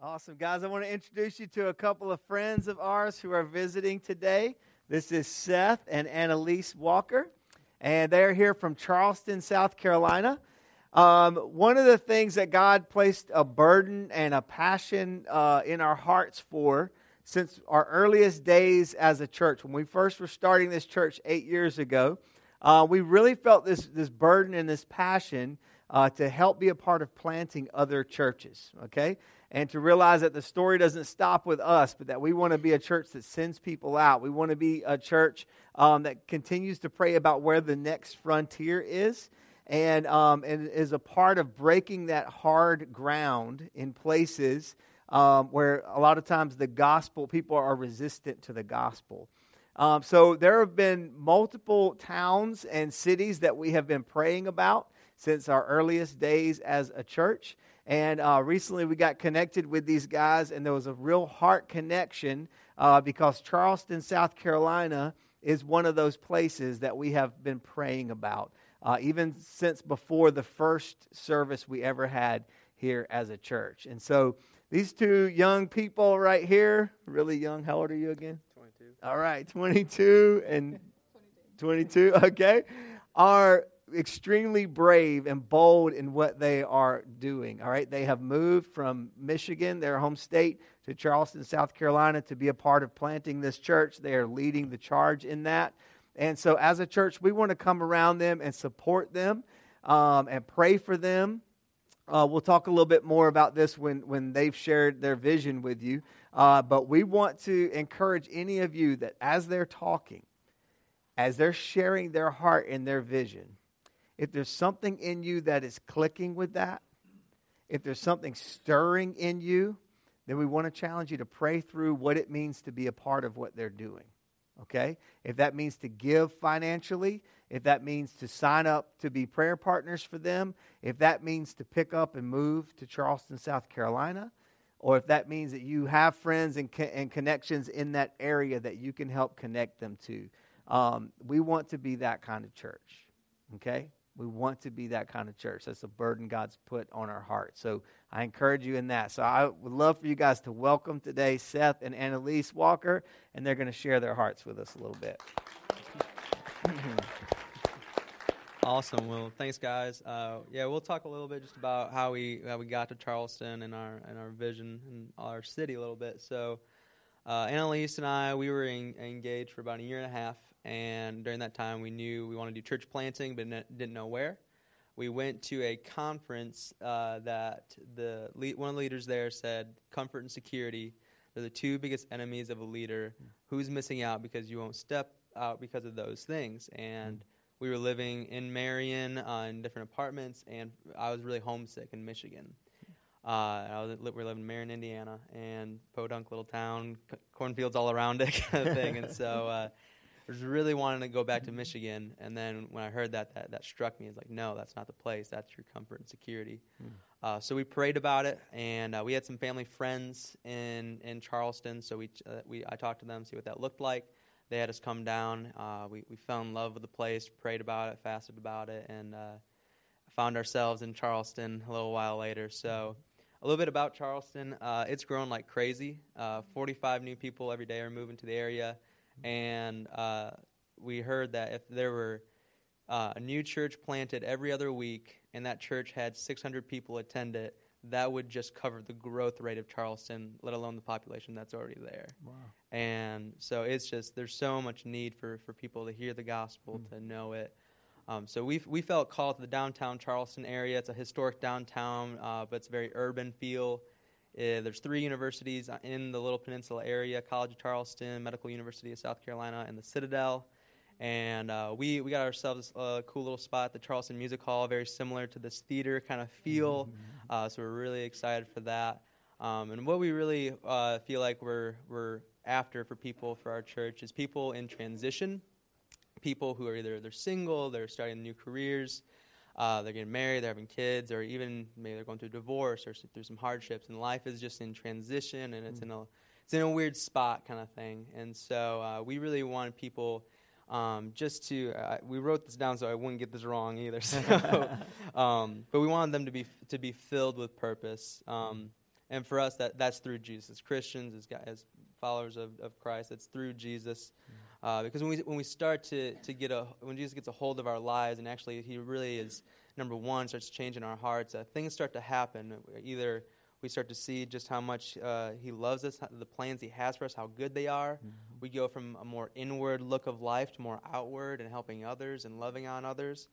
Awesome, guys. I want to introduce you to a couple of friends of ours who are visiting today. This is Seth and Annalise Walker, and they're here from Charleston, South Carolina. Um, one of the things that God placed a burden and a passion uh, in our hearts for since our earliest days as a church, when we first were starting this church eight years ago, uh, we really felt this, this burden and this passion uh, to help be a part of planting other churches, okay? And to realize that the story doesn't stop with us, but that we want to be a church that sends people out. We want to be a church um, that continues to pray about where the next frontier is and, um, and is a part of breaking that hard ground in places um, where a lot of times the gospel, people are resistant to the gospel. Um, so there have been multiple towns and cities that we have been praying about since our earliest days as a church. And uh, recently we got connected with these guys, and there was a real heart connection uh, because Charleston, South Carolina, is one of those places that we have been praying about, uh, even since before the first service we ever had here as a church. And so these two young people right here, really young, how old are you again? 22. All right, 22 and 22, okay, are extremely brave and bold in what they are doing. All right, they have moved from Michigan, their home state, to Charleston, South Carolina, to be a part of planting this church. They are leading the charge in that. And so, as a church, we want to come around them and support them um, and pray for them. Uh, we'll talk a little bit more about this when, when they've shared their vision with you. Uh, but we want to encourage any of you that as they're talking, as they're sharing their heart and their vision, if there's something in you that is clicking with that, if there's something stirring in you, then we want to challenge you to pray through what it means to be a part of what they're doing. Okay? If that means to give financially, if that means to sign up to be prayer partners for them, if that means to pick up and move to Charleston, South Carolina, or if that means that you have friends and, co- and connections in that area that you can help connect them to. Um, we want to be that kind of church. Okay? We want to be that kind of church. That's a burden God's put on our heart. So I encourage you in that. So I would love for you guys to welcome today Seth and Annalise Walker, and they're going to share their hearts with us a little bit. Awesome. Well, thanks, guys. Uh, yeah, we'll talk a little bit just about how we how we got to Charleston and our and our vision and our city a little bit. So, uh, Annalise and I, we were in, engaged for about a year and a half, and during that time, we knew we wanted to do church planting, but didn't know where. We went to a conference uh, that the lead, one of the leaders there said, "Comfort and security are the two biggest enemies of a leader. Who's missing out because you won't step out because of those things?" And we were living in Marion uh, in different apartments, and I was really homesick in Michigan. Uh, I was we were living in Marion, Indiana, and podunk little town, cornfields all around it, kind of thing. and so uh, was really wanting to go back to Michigan. And then when I heard that, that, that struck me. It's like, no, that's not the place. That's your comfort and security. Mm. Uh, so we prayed about it, and uh, we had some family friends in in Charleston. So we uh, we I talked to them, see what that looked like they had us come down. Uh, we, we fell in love with the place, prayed about it, fasted about it, and uh, found ourselves in Charleston a little while later. So, a little bit about Charleston. Uh, it's grown like crazy. Uh, 45 new people every day are moving to the area. And uh, we heard that if there were uh, a new church planted every other week and that church had 600 people attend it, that would just cover the growth rate of Charleston, let alone the population that's already there. Wow. And so it's just there's so much need for, for people to hear the gospel, mm. to know it. Um, so we we felt called to the downtown Charleston area. It's a historic downtown, uh, but it's a very urban feel. Uh, there's three universities in the Little Peninsula area: College of Charleston, Medical University of South Carolina, and the Citadel. And uh, we we got ourselves a cool little spot the Charleston Music Hall, very similar to this theater kind of feel. Mm-hmm. Uh, so we're really excited for that. Um, and what we really uh, feel like we're we're after for people for our church is people in transition, people who are either they're single, they're starting new careers, uh, they're getting married, they're having kids, or even maybe they're going through divorce or through some hardships, and life is just in transition and it's mm. in a it's in a weird spot kind of thing. And so uh, we really want people. Um, just to uh, we wrote this down so I wouldn't get this wrong either. So, um, but we wanted them to be to be filled with purpose. Um, and for us, that that's through Jesus. Christians, as, as followers of, of Christ, it's through Jesus. Uh, because when we when we start to to get a when Jesus gets a hold of our lives, and actually He really is number one starts changing our hearts. Uh, things start to happen. Either we start to see just how much uh, He loves us, the plans He has for us, how good they are. Mm-hmm. We go from a more inward look of life to more outward and helping others and loving on others.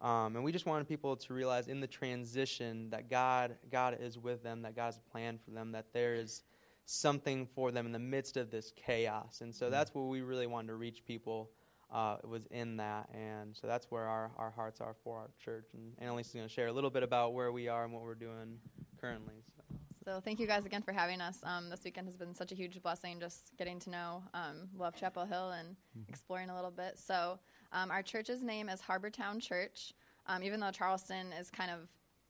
Um, and we just wanted people to realize in the transition that God, God is with them, that God has a plan for them, that there is something for them in the midst of this chaos. And so mm-hmm. that's what we really wanted to reach people. Uh, was in that, and so that's where our, our hearts are for our church. And Annalise is going to share a little bit about where we are and what we're doing currently. So, so thank you guys again for having us. Um, this weekend has been such a huge blessing, just getting to know um, Love Chapel Hill and mm-hmm. exploring a little bit. So um, our church's name is Harbortown Church. Um, even though Charleston is kind of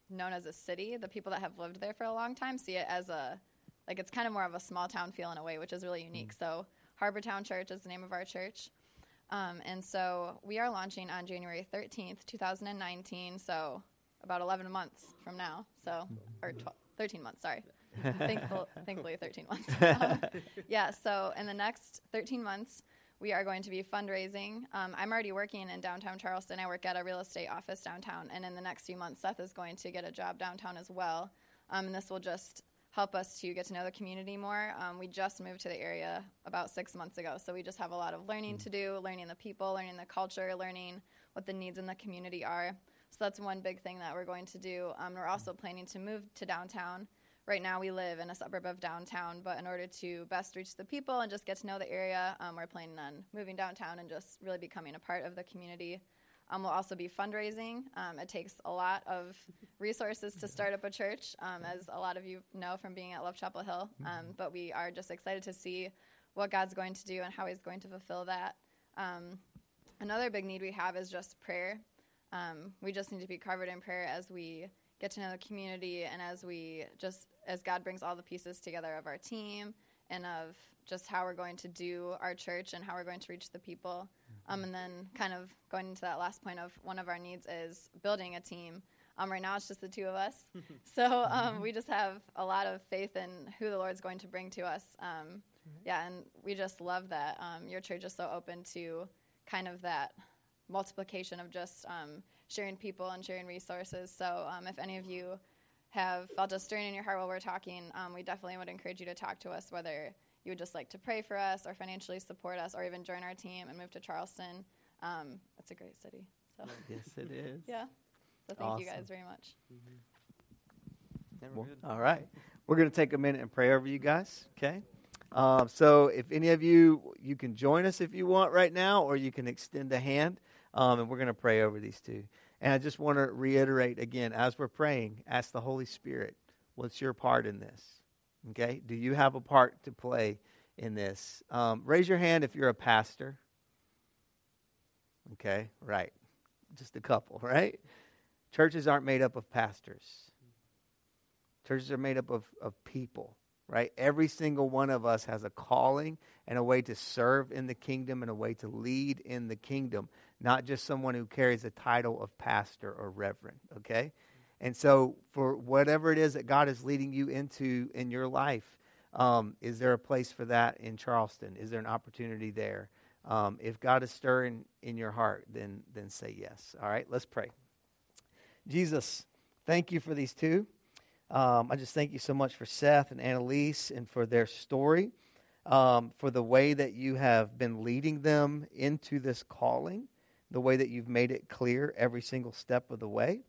known as a city, the people that have lived there for a long time see it as a like it's kind of more of a small town feel in a way, which is really unique. Mm. So Harbortown Church is the name of our church. Um, and so we are launching on January 13th, 2019. So about 11 months from now. So, or 12, 13 months, sorry. Thankful, thankfully, 13 months. Um, yeah, so in the next 13 months, we are going to be fundraising. Um, I'm already working in downtown Charleston. I work at a real estate office downtown, and in the next few months, Seth is going to get a job downtown as well. Um, and this will just help us to get to know the community more. Um, we just moved to the area about six months ago, so we just have a lot of learning to do, learning the people, learning the culture, learning what the needs in the community are. So that's one big thing that we're going to do. Um, we're also planning to move to downtown right now we live in a suburb of downtown, but in order to best reach the people and just get to know the area, um, we're planning on moving downtown and just really becoming a part of the community. Um, we'll also be fundraising. Um, it takes a lot of resources to start up a church, um, as a lot of you know from being at Love Chapel Hill. Um, mm-hmm. but we are just excited to see what God's going to do and how He's going to fulfill that. Um, another big need we have is just prayer. we just need to be covered in prayer as we get to know the community and as we just as God brings all the pieces together of our team and of just how we're going to do our church and how we're going to reach the people. Um, and then kind of going into that last point of one of our needs is building a team. Um, right now it's just the two of us. so um, mm-hmm. we just have a lot of faith in who the Lord's going to bring to us. Um, yeah, and we just love that. Um, your church is so open to kind of that multiplication of just um, sharing people and sharing resources. So um, if any of you have felt a stirring in your heart while we're talking, um, we definitely would encourage you to talk to us, whether you would just like to pray for us or financially support us or even join our team and move to Charleston. Um, it's a great city. So. Yes, it is. yeah. So thank awesome. you guys very much. Mm-hmm. Well, all right. We're going to take a minute and pray over you guys, okay? Um, so if any of you, you can join us if you want right now, or you can extend a hand. Um, and we're going to pray over these two. And I just want to reiterate again as we're praying, ask the Holy Spirit, what's your part in this? Okay? Do you have a part to play in this? Um, raise your hand if you're a pastor. Okay, right. Just a couple, right? Churches aren't made up of pastors, churches are made up of, of people right? Every single one of us has a calling and a way to serve in the kingdom and a way to lead in the kingdom not just someone who carries a title of pastor or reverend, okay? And so, for whatever it is that God is leading you into in your life, um, is there a place for that in Charleston? Is there an opportunity there? Um, if God is stirring in your heart, then, then say yes. All right, let's pray. Jesus, thank you for these two. Um, I just thank you so much for Seth and Annalise and for their story, um, for the way that you have been leading them into this calling the way that you've made it clear every single step of the way.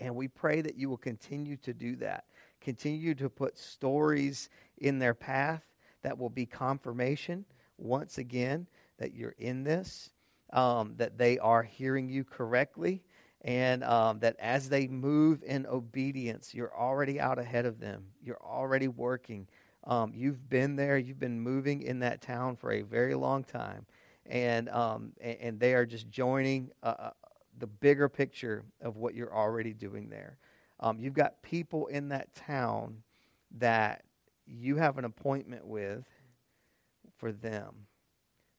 And we pray that you will continue to do that. Continue to put stories in their path that will be confirmation once again that you're in this, um, that they are hearing you correctly, and um, that as they move in obedience, you're already out ahead of them. You're already working. Um, you've been there, you've been moving in that town for a very long time and um, and, they are just joining uh, uh, the bigger picture of what you're already doing there. Um, you've got people in that town that you have an appointment with for them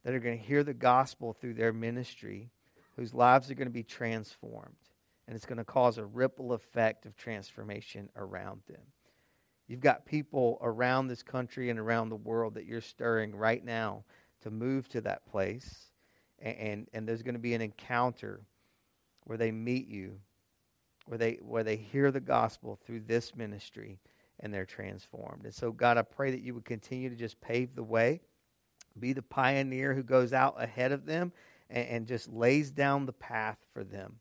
that are going to hear the gospel through their ministry, whose lives are going to be transformed, and it's going to cause a ripple effect of transformation around them. You've got people around this country and around the world that you're stirring right now to move to that place. And, and, and there's going to be an encounter where they meet you, where they, where they hear the gospel through this ministry and they're transformed. And so, God, I pray that you would continue to just pave the way, be the pioneer who goes out ahead of them and, and just lays down the path for them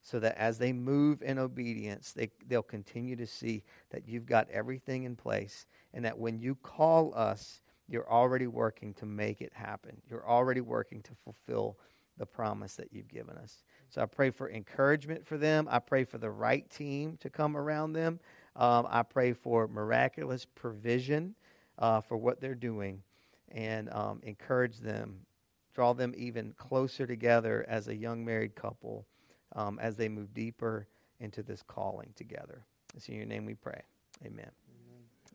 so that as they move in obedience, they, they'll continue to see that you've got everything in place and that when you call us, you're already working to make it happen. You're already working to fulfill the promise that you've given us. So I pray for encouragement for them. I pray for the right team to come around them. Um, I pray for miraculous provision uh, for what they're doing and um, encourage them, draw them even closer together as a young married couple um, as they move deeper into this calling together. It's in your name we pray. Amen.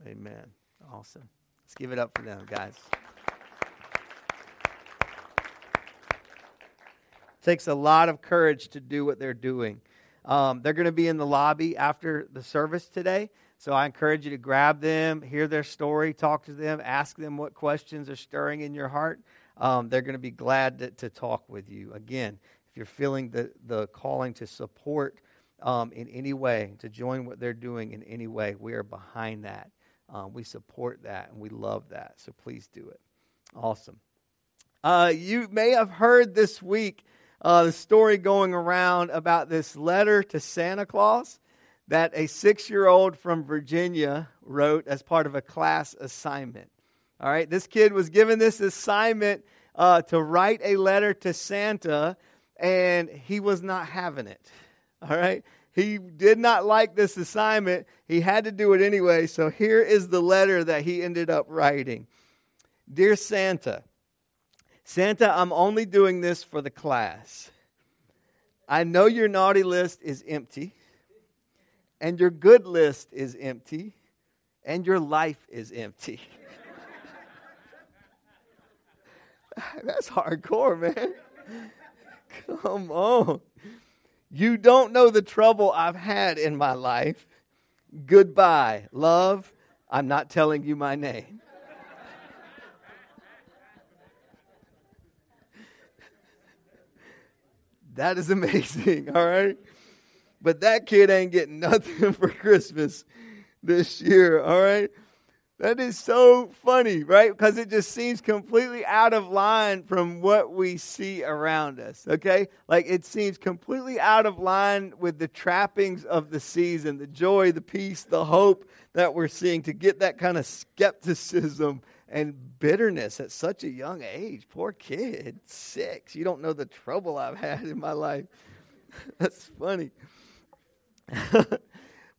Amen. Amen. Awesome. Let's give it up for them, guys. Takes a lot of courage to do what they're doing. Um, they're going to be in the lobby after the service today. So I encourage you to grab them, hear their story, talk to them, ask them what questions are stirring in your heart. Um, they're going to be glad to, to talk with you. Again, if you're feeling the, the calling to support um, in any way, to join what they're doing in any way, we are behind that. Um, we support that and we love that. So please do it. Awesome. Uh, you may have heard this week uh, the story going around about this letter to Santa Claus that a six year old from Virginia wrote as part of a class assignment. All right, this kid was given this assignment uh, to write a letter to Santa and he was not having it. All right? He did not like this assignment. He had to do it anyway. So here is the letter that he ended up writing Dear Santa, Santa, I'm only doing this for the class. I know your naughty list is empty, and your good list is empty, and your life is empty. That's hardcore, man. Come on. You don't know the trouble I've had in my life. Goodbye. Love, I'm not telling you my name. That is amazing, all right? But that kid ain't getting nothing for Christmas this year, all right? That is so funny, right? Because it just seems completely out of line from what we see around us, okay? Like it seems completely out of line with the trappings of the season, the joy, the peace, the hope that we're seeing to get that kind of skepticism and bitterness at such a young age. Poor kid, six. You don't know the trouble I've had in my life. That's funny.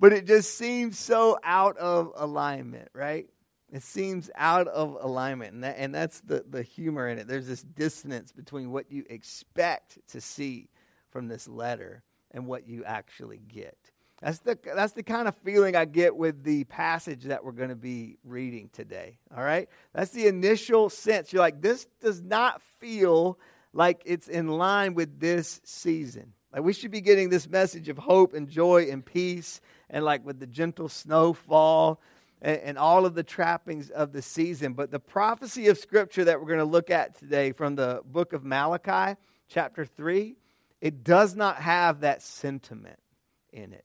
but it just seems so out of alignment, right? It seems out of alignment, and, that, and that's the, the humor in it. There's this dissonance between what you expect to see from this letter and what you actually get. That's the, that's the kind of feeling I get with the passage that we're going to be reading today. All right? That's the initial sense. You're like, this does not feel like it's in line with this season. Like we should be getting this message of hope and joy and peace, and like with the gentle snowfall and, and all of the trappings of the season. But the prophecy of Scripture that we're going to look at today from the book of Malachi, chapter 3, it does not have that sentiment in it.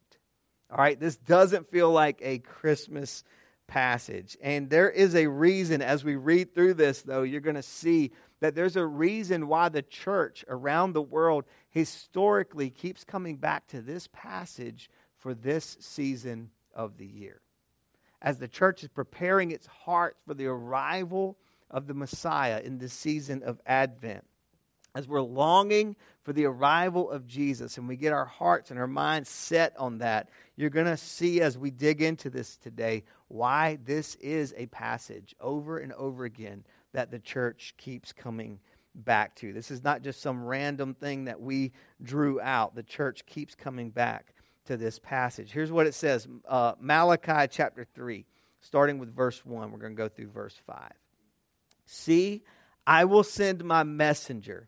All right, this doesn't feel like a Christmas passage. And there is a reason, as we read through this, though, you're going to see that there's a reason why the church around the world historically keeps coming back to this passage for this season of the year. As the church is preparing its heart for the arrival of the Messiah in this season of Advent, as we're longing for the arrival of Jesus and we get our hearts and our minds set on that, you're going to see as we dig into this today why this is a passage over and over again that the church keeps coming back to. This is not just some random thing that we drew out. The church keeps coming back to this passage. Here's what it says uh, Malachi chapter 3, starting with verse 1. We're going to go through verse 5. See, I will send my messenger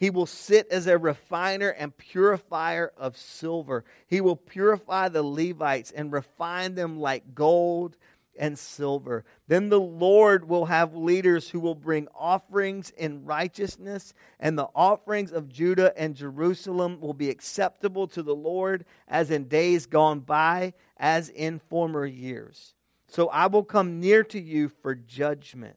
He will sit as a refiner and purifier of silver. He will purify the Levites and refine them like gold and silver. Then the Lord will have leaders who will bring offerings in righteousness, and the offerings of Judah and Jerusalem will be acceptable to the Lord as in days gone by, as in former years. So I will come near to you for judgment.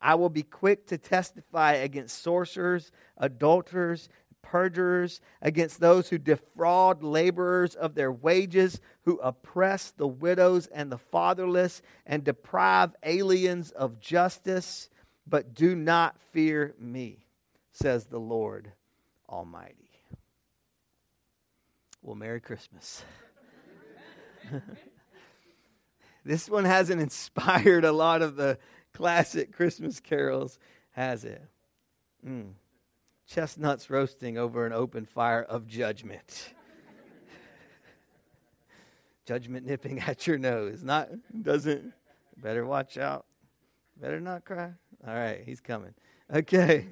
I will be quick to testify against sorcerers, adulterers, perjurers, against those who defraud laborers of their wages, who oppress the widows and the fatherless, and deprive aliens of justice. But do not fear me, says the Lord Almighty. Well, Merry Christmas. this one hasn't inspired a lot of the classic Christmas carols, has it? Mm. Chestnuts roasting over an open fire of judgment. judgment nipping at your nose. Not doesn't better watch out. Better not cry. All right, he's coming. Okay.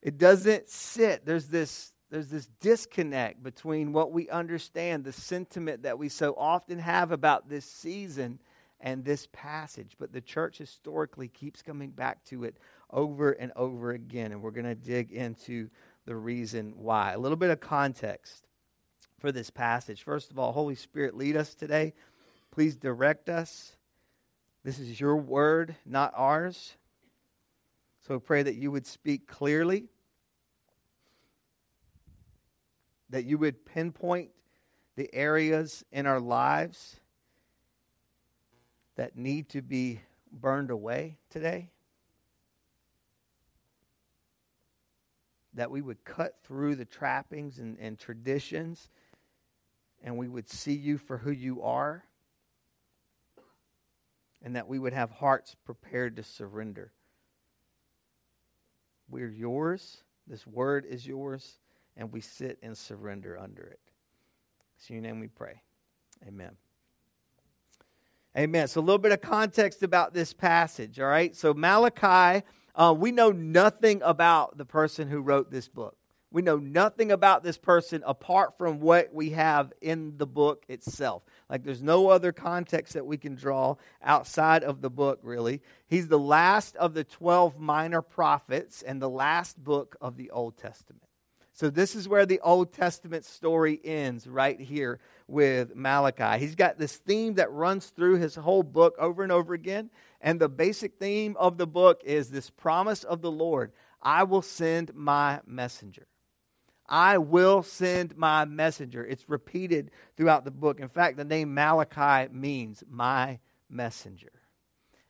it doesn't sit. There's this there's this disconnect between what we understand, the sentiment that we so often have about this season and this passage. But the church historically keeps coming back to it over and over again. And we're going to dig into the reason why. A little bit of context for this passage. First of all, Holy Spirit, lead us today. Please direct us. This is your word, not ours. So pray that you would speak clearly, that you would pinpoint the areas in our lives that need to be burned away today. That we would cut through the trappings and, and traditions and we would see you for who you are. And that we would have hearts prepared to surrender. We're yours. This word is yours. And we sit and surrender under it. In your name we pray. Amen. Amen. So, a little bit of context about this passage, all right? So, Malachi, uh, we know nothing about the person who wrote this book. We know nothing about this person apart from what we have in the book itself. Like, there's no other context that we can draw outside of the book, really. He's the last of the 12 minor prophets and the last book of the Old Testament. So, this is where the Old Testament story ends, right here with Malachi. He's got this theme that runs through his whole book over and over again. And the basic theme of the book is this promise of the Lord I will send my messenger. I will send my messenger. It's repeated throughout the book. In fact, the name Malachi means my messenger.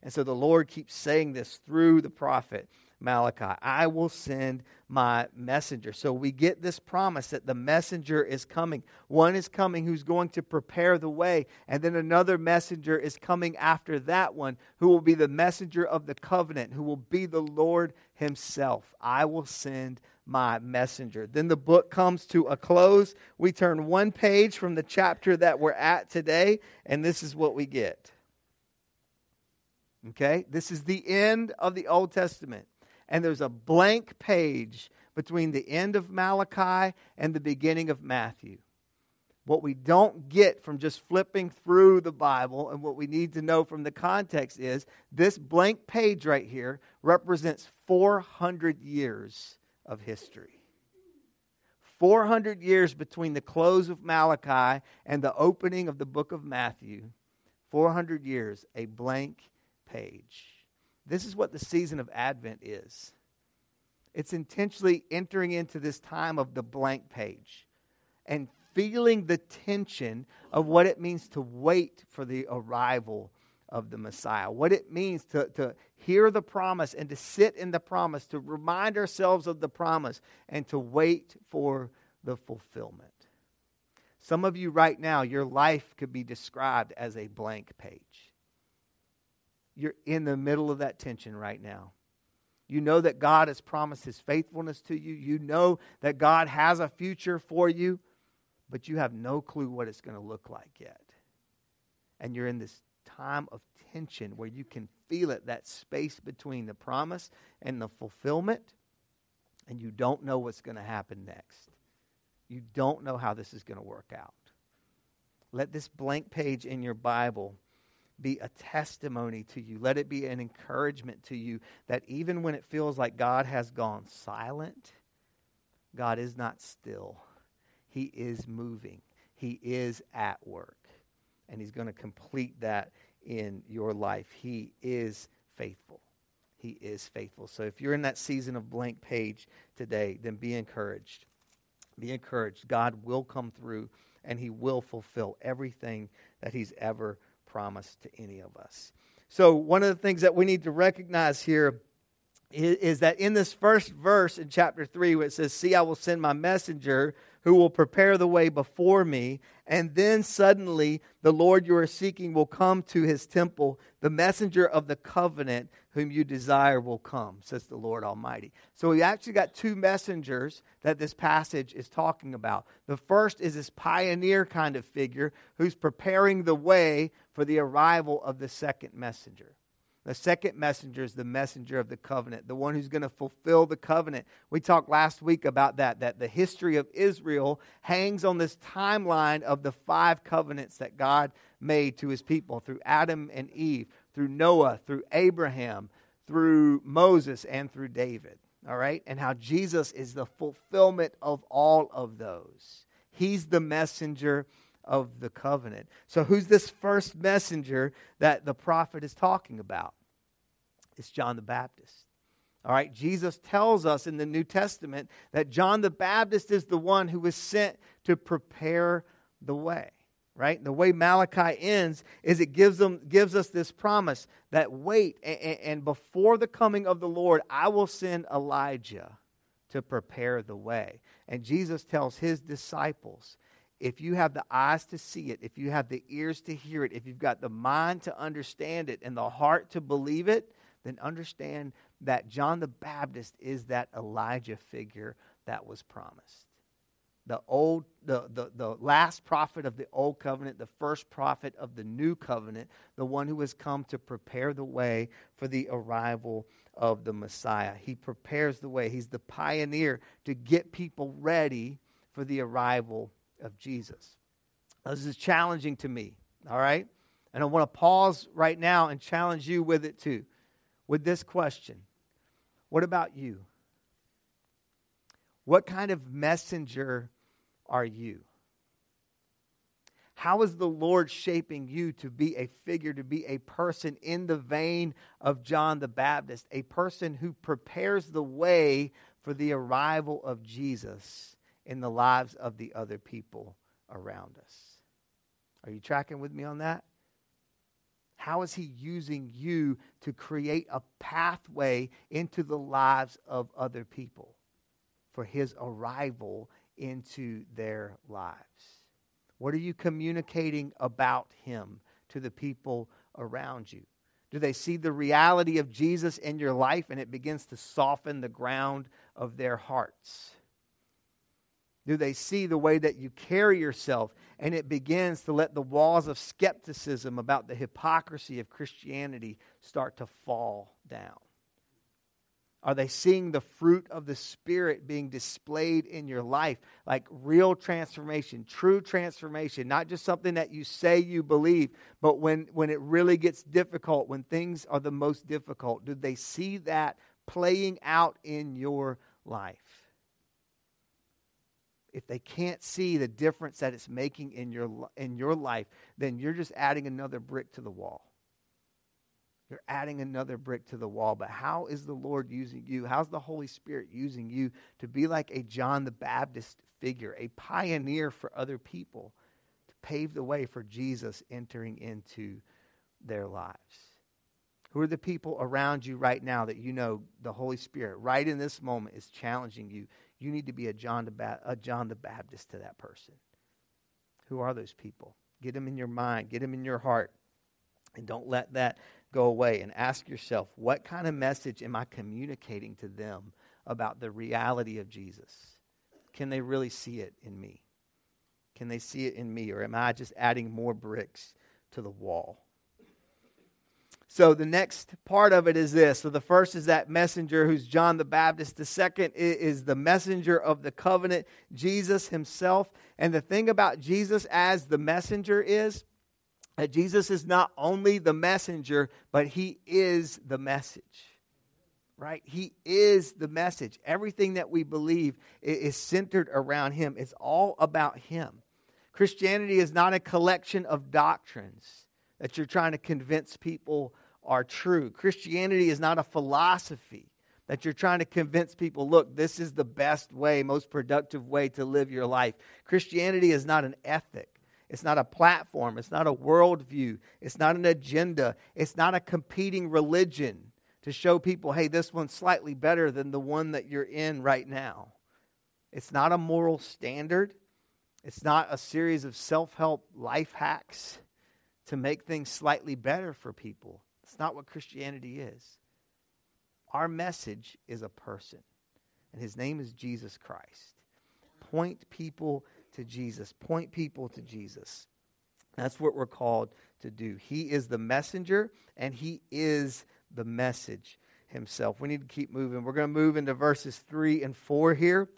And so the Lord keeps saying this through the prophet. Malachi. I will send my messenger. So we get this promise that the messenger is coming. One is coming who's going to prepare the way, and then another messenger is coming after that one who will be the messenger of the covenant, who will be the Lord himself. I will send my messenger. Then the book comes to a close. We turn one page from the chapter that we're at today, and this is what we get. Okay? This is the end of the Old Testament and there's a blank page between the end of Malachi and the beginning of Matthew. What we don't get from just flipping through the Bible and what we need to know from the context is this blank page right here represents 400 years of history. 400 years between the close of Malachi and the opening of the book of Matthew. 400 years, a blank page. This is what the season of Advent is it's intentionally entering into this time of the blank page and feeling the tension of what it means to wait for the arrival of the Messiah, what it means to, to hear the promise and to sit in the promise, to remind ourselves of the promise, and to wait for the fulfillment. Some of you right now, your life could be described as a blank page. You're in the middle of that tension right now. You know that God has promised his faithfulness to you. You know that God has a future for you, but you have no clue what it's going to look like yet. And you're in this time of tension where you can feel it that space between the promise and the fulfillment, and you don't know what's going to happen next. You don't know how this is going to work out. Let this blank page in your Bible be a testimony to you. Let it be an encouragement to you that even when it feels like God has gone silent, God is not still. He is moving, He is at work. And He's going to complete that in your life. He is faithful. He is faithful. So if you're in that season of blank page today, then be encouraged. Be encouraged. God will come through and He will fulfill everything that He's ever promised to any of us. So, one of the things that we need to recognize here is, is, that in this first verse in chapter 3, where it says, See, I will send my messenger who will prepare the way before me. And then suddenly the Lord you are seeking will come to his temple. The messenger of the covenant whom you desire will come, says the Lord Almighty. So we actually got two messengers that this passage is talking about. The first is this pioneer kind of figure who's preparing the way for the arrival of the second messenger. The second messenger is the messenger of the covenant, the one who's going to fulfill the covenant. We talked last week about that, that the history of Israel hangs on this timeline of the five covenants that God made to his people through Adam and Eve, through Noah, through Abraham, through Moses, and through David. All right? And how Jesus is the fulfillment of all of those. He's the messenger of the covenant. So, who's this first messenger that the prophet is talking about? It's John the Baptist. All right, Jesus tells us in the New Testament that John the Baptist is the one who was sent to prepare the way. Right? The way Malachi ends is it gives them gives us this promise that wait and, and before the coming of the Lord, I will send Elijah to prepare the way. And Jesus tells his disciples, if you have the eyes to see it, if you have the ears to hear it, if you've got the mind to understand it and the heart to believe it, then understand that John the Baptist is that Elijah figure that was promised. The old the, the, the last prophet of the old covenant, the first prophet of the new covenant, the one who has come to prepare the way for the arrival of the Messiah. He prepares the way. He's the pioneer to get people ready for the arrival of Jesus. Now, this is challenging to me, all right? And I want to pause right now and challenge you with it too with this question What about you? What kind of messenger are you? How is the Lord shaping you to be a figure, to be a person in the vein of John the Baptist, a person who prepares the way for the arrival of Jesus in the lives of the other people around us? Are you tracking with me on that? How is he using you to create a pathway into the lives of other people for his arrival into their lives? What are you communicating about him to the people around you? Do they see the reality of Jesus in your life and it begins to soften the ground of their hearts? Do they see the way that you carry yourself and it begins to let the walls of skepticism about the hypocrisy of Christianity start to fall down? Are they seeing the fruit of the Spirit being displayed in your life? Like real transformation, true transformation, not just something that you say you believe, but when, when it really gets difficult, when things are the most difficult, do they see that playing out in your life? if they can't see the difference that it's making in your, in your life, then you're just adding another brick to the wall. You're adding another brick to the wall. But how is the Lord using you? How's the Holy Spirit using you to be like a John the Baptist figure, a pioneer for other people to pave the way for Jesus entering into their lives? Who are the people around you right now that you know the Holy Spirit, right in this moment, is challenging you? You need to be a John the, ba- a John the Baptist to that person. Who are those people? Get them in your mind, get them in your heart, and don't let that go away. And ask yourself, what kind of message am I communicating to them about the reality of Jesus? Can they really see it in me? Can they see it in me? Or am I just adding more bricks to the wall? So the next part of it is this. So the first is that messenger who's John the Baptist. The second is the messenger of the covenant, Jesus himself. And the thing about Jesus as the messenger is that Jesus is not only the messenger, but he is the message. Right? He is the message. Everything that we believe is centered around him. It's all about him. Christianity is not a collection of doctrines that you're trying to convince people are true. Christianity is not a philosophy that you're trying to convince people look, this is the best way, most productive way to live your life. Christianity is not an ethic. It's not a platform. It's not a worldview. It's not an agenda. It's not a competing religion to show people, hey, this one's slightly better than the one that you're in right now. It's not a moral standard. It's not a series of self help life hacks to make things slightly better for people. It's not what Christianity is. Our message is a person, and his name is Jesus Christ. Point people to Jesus, point people to Jesus. That's what we're called to do. He is the messenger, and he is the message himself. We need to keep moving. We're going to move into verses 3 and 4 here.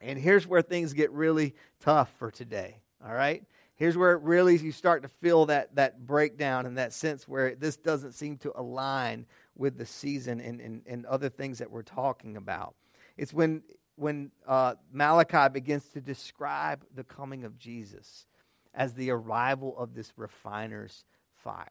And here's where things get really tough for today. All right? Here's where it really you start to feel that that breakdown and that sense where this doesn't seem to align with the season and, and, and other things that we're talking about. It's when when uh, Malachi begins to describe the coming of Jesus as the arrival of this refiner's fire.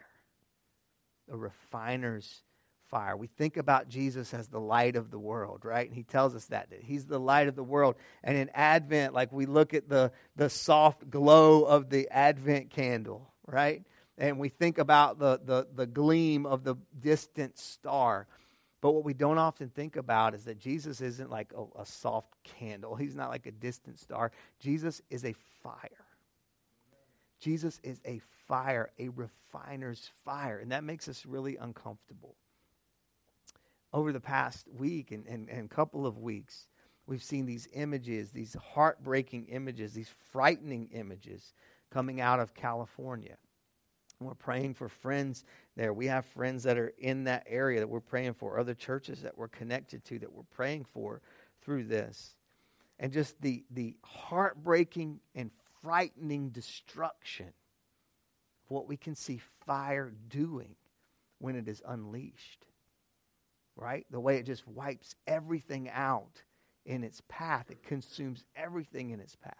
The refiner's fire. We think about Jesus as the light of the world, right? And he tells us that, that he's the light of the world. And in Advent, like we look at the, the soft glow of the Advent candle, right? And we think about the, the, the gleam of the distant star. But what we don't often think about is that Jesus isn't like a, a soft candle. He's not like a distant star. Jesus is a fire. Jesus is a fire, a refiner's fire. And that makes us really uncomfortable over the past week and, and, and couple of weeks, we've seen these images, these heartbreaking images, these frightening images coming out of California. We're praying for friends there. We have friends that are in that area that we're praying for, other churches that we're connected to that we're praying for through this. And just the, the heartbreaking and frightening destruction of what we can see fire doing when it is unleashed right? The way it just wipes everything out in its path, it consumes everything in its path.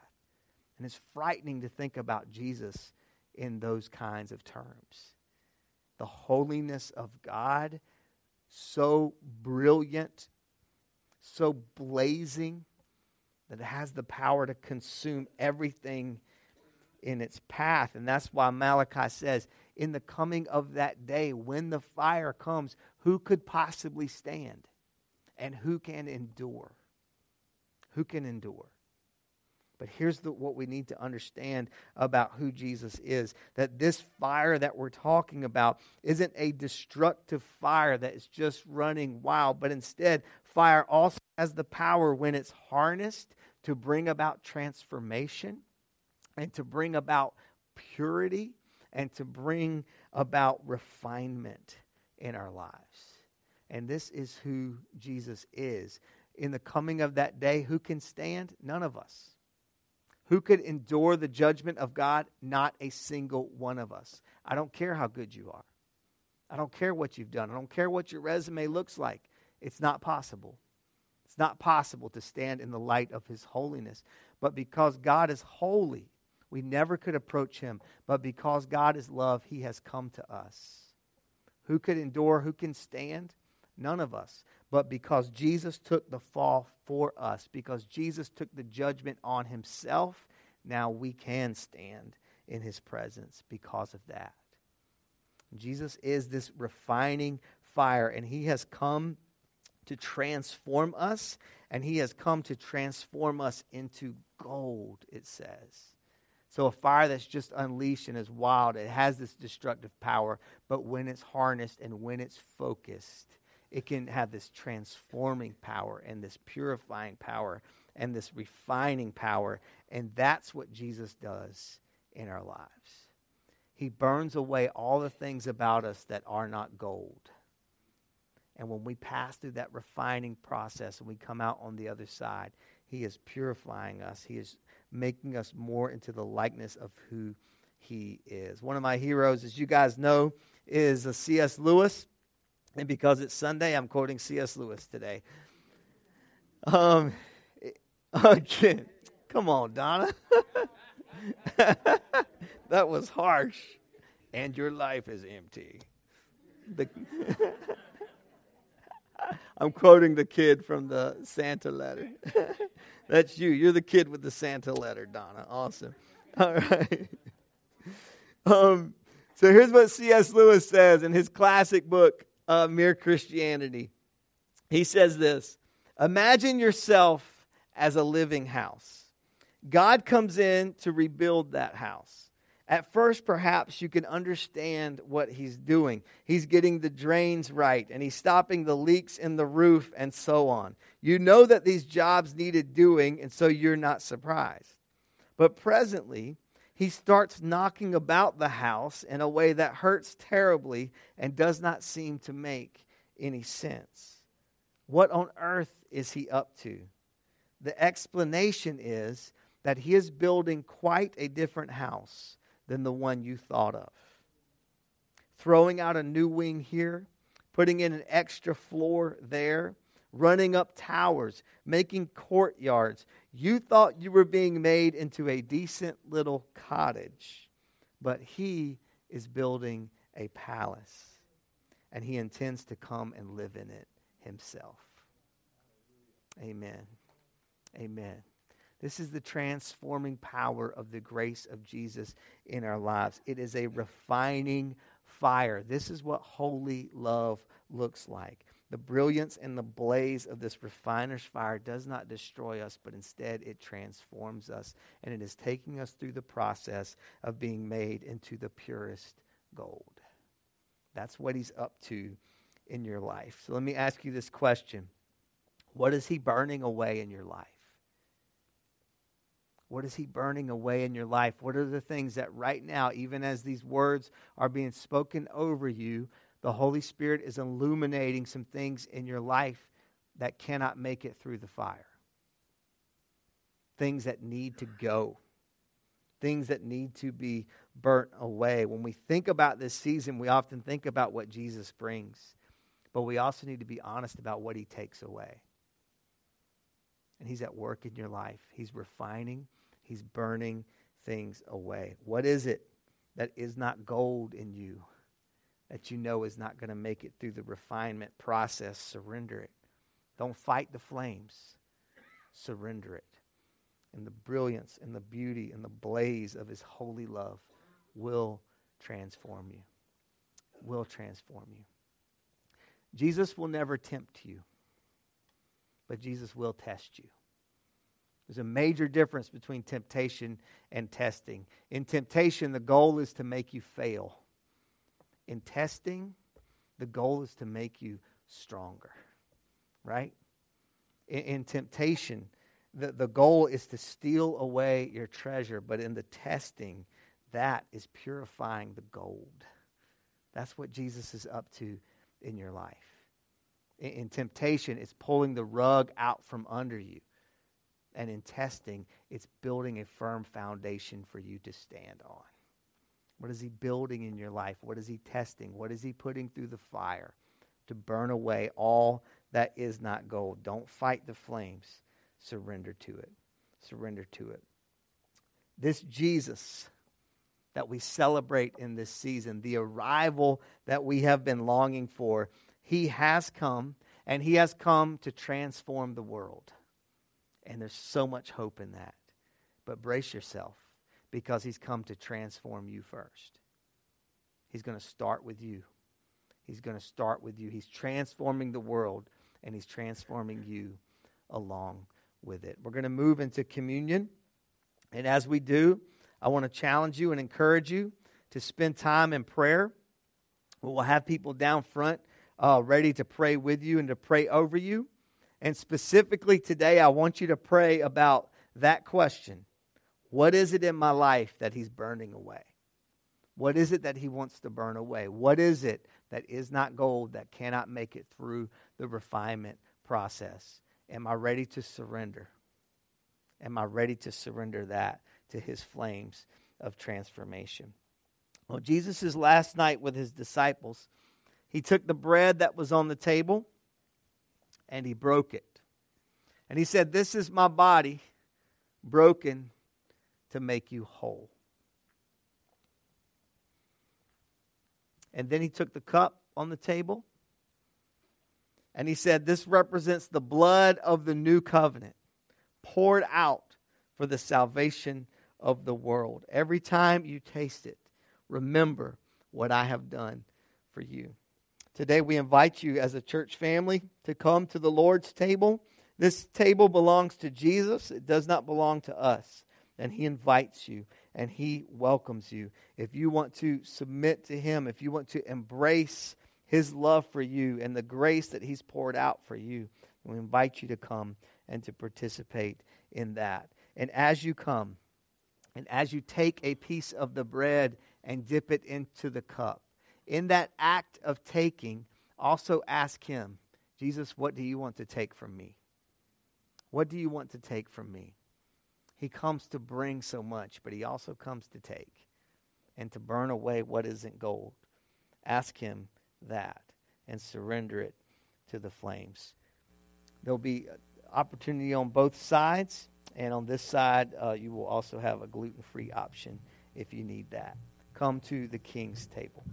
And it's frightening to think about Jesus in those kinds of terms. The holiness of God, so brilliant, so blazing, that it has the power to consume everything in its path. And that's why Malachi says, in the coming of that day, when the fire comes, who could possibly stand? And who can endure? Who can endure? But here's the, what we need to understand about who Jesus is that this fire that we're talking about isn't a destructive fire that is just running wild, but instead, fire also has the power when it's harnessed to bring about transformation and to bring about purity and to bring about refinement in our lives. And this is who Jesus is. In the coming of that day, who can stand? None of us. Who could endure the judgment of God? Not a single one of us. I don't care how good you are. I don't care what you've done. I don't care what your resume looks like. It's not possible. It's not possible to stand in the light of His holiness. But because God is holy, we never could approach him, but because God is love, he has come to us. Who could endure? Who can stand? None of us. But because Jesus took the fall for us, because Jesus took the judgment on himself, now we can stand in his presence because of that. Jesus is this refining fire, and he has come to transform us, and he has come to transform us into gold, it says So, a fire that's just unleashed and is wild, it has this destructive power, but when it's harnessed and when it's focused, it can have this transforming power and this purifying power and this refining power. And that's what Jesus does in our lives. He burns away all the things about us that are not gold. And when we pass through that refining process and we come out on the other side, He is purifying us. He is making us more into the likeness of who He is. One of my heroes, as you guys know, is C.S. Lewis. And because it's Sunday, I'm quoting C.S. Lewis today. Um, again, come on, Donna. that was harsh. And your life is empty. The I'm quoting the kid from the Santa letter. That's you. You're the kid with the Santa letter, Donna. Awesome. All right. Um, so here's what C.S. Lewis says in his classic book, uh, Mere Christianity. He says this Imagine yourself as a living house. God comes in to rebuild that house. At first, perhaps you can understand what he's doing. He's getting the drains right and he's stopping the leaks in the roof and so on. You know that these jobs needed doing, and so you're not surprised. But presently, he starts knocking about the house in a way that hurts terribly and does not seem to make any sense. What on earth is he up to? The explanation is that he is building quite a different house than the one you thought of. Throwing out a new wing here, putting in an extra floor there, running up towers, making courtyards. You thought you were being made into a decent little cottage, but he is building a palace, and he intends to come and live in it himself. Amen. Amen. This is the transforming power of the grace of Jesus in our lives. It is a refining fire. This is what holy love looks like. The brilliance and the blaze of this refiner's fire does not destroy us, but instead it transforms us. And it is taking us through the process of being made into the purest gold. That's what he's up to in your life. So let me ask you this question What is he burning away in your life? What is He burning away in your life? What are the things that right now, even as these words are being spoken over you, the Holy Spirit is illuminating some things in your life that cannot make it through the fire? Things that need to go, things that need to be burnt away. When we think about this season, we often think about what Jesus brings, but we also need to be honest about what He takes away. And He's at work in your life, He's refining He's burning things away. What is it that is not gold in you that you know is not going to make it through the refinement process? Surrender it. Don't fight the flames, surrender it. And the brilliance and the beauty and the blaze of His holy love will transform you. Will transform you. Jesus will never tempt you, but Jesus will test you. There's a major difference between temptation and testing. In temptation, the goal is to make you fail. In testing, the goal is to make you stronger, right? In, in temptation, the, the goal is to steal away your treasure, but in the testing, that is purifying the gold. That's what Jesus is up to in your life. In, in temptation, it's pulling the rug out from under you and in testing, it's building a firm foundation for you to stand on. What is He building in your life? What is He testing? What is He putting through the fire to burn away all that is not gold? Don't fight the flames. Surrender to it. Surrender to it. This Jesus that we celebrate in this season, the arrival that we have been longing for, He has come, and He has come to transform the world. And there's so much hope in that. But brace yourself because he's come to transform you first. He's going to start with you. He's going to start with you. He's transforming the world and he's transforming you along with it. We're going to move into communion. And as we do, I want to challenge you and encourage you to spend time in prayer. We'll have people down front uh, ready to pray with you and to pray over you. And specifically today, I want you to pray about that question What is it in my life that He's burning away? What is it that He wants to burn away? What is it that is not gold that cannot make it through the refinement process? Am I ready to surrender? Am I ready to surrender that to His flames of transformation? Well, Jesus' last night with His disciples, He took the bread that was on the table and He broke it. And He said, This is my body broken to make you whole. And then he took the cup on the table and he said, This represents the blood of the new covenant poured out for the salvation of the world. Every time you taste it, remember what I have done for you. Today, we invite you as a church family to come to the Lord's table. This table belongs to Jesus, it does not belong to us. And He invites you and He welcomes you. If you want to submit to Him, if you want to embrace His love for you and the grace that He's poured out for you, we invite you to come and to participate in that. And as you come, and as you take a piece of the bread and dip it into the cup, in that act of taking, also ask Him, Jesus, what do you want to take from me? What do you want to take from me? He comes to bring so much, but he also comes to take and to burn away what isn't gold. Ask him that and surrender it to the flames. There'll be opportunity on both sides, and on this side, uh, you will also have a gluten free option if you need that. Come to the King's table.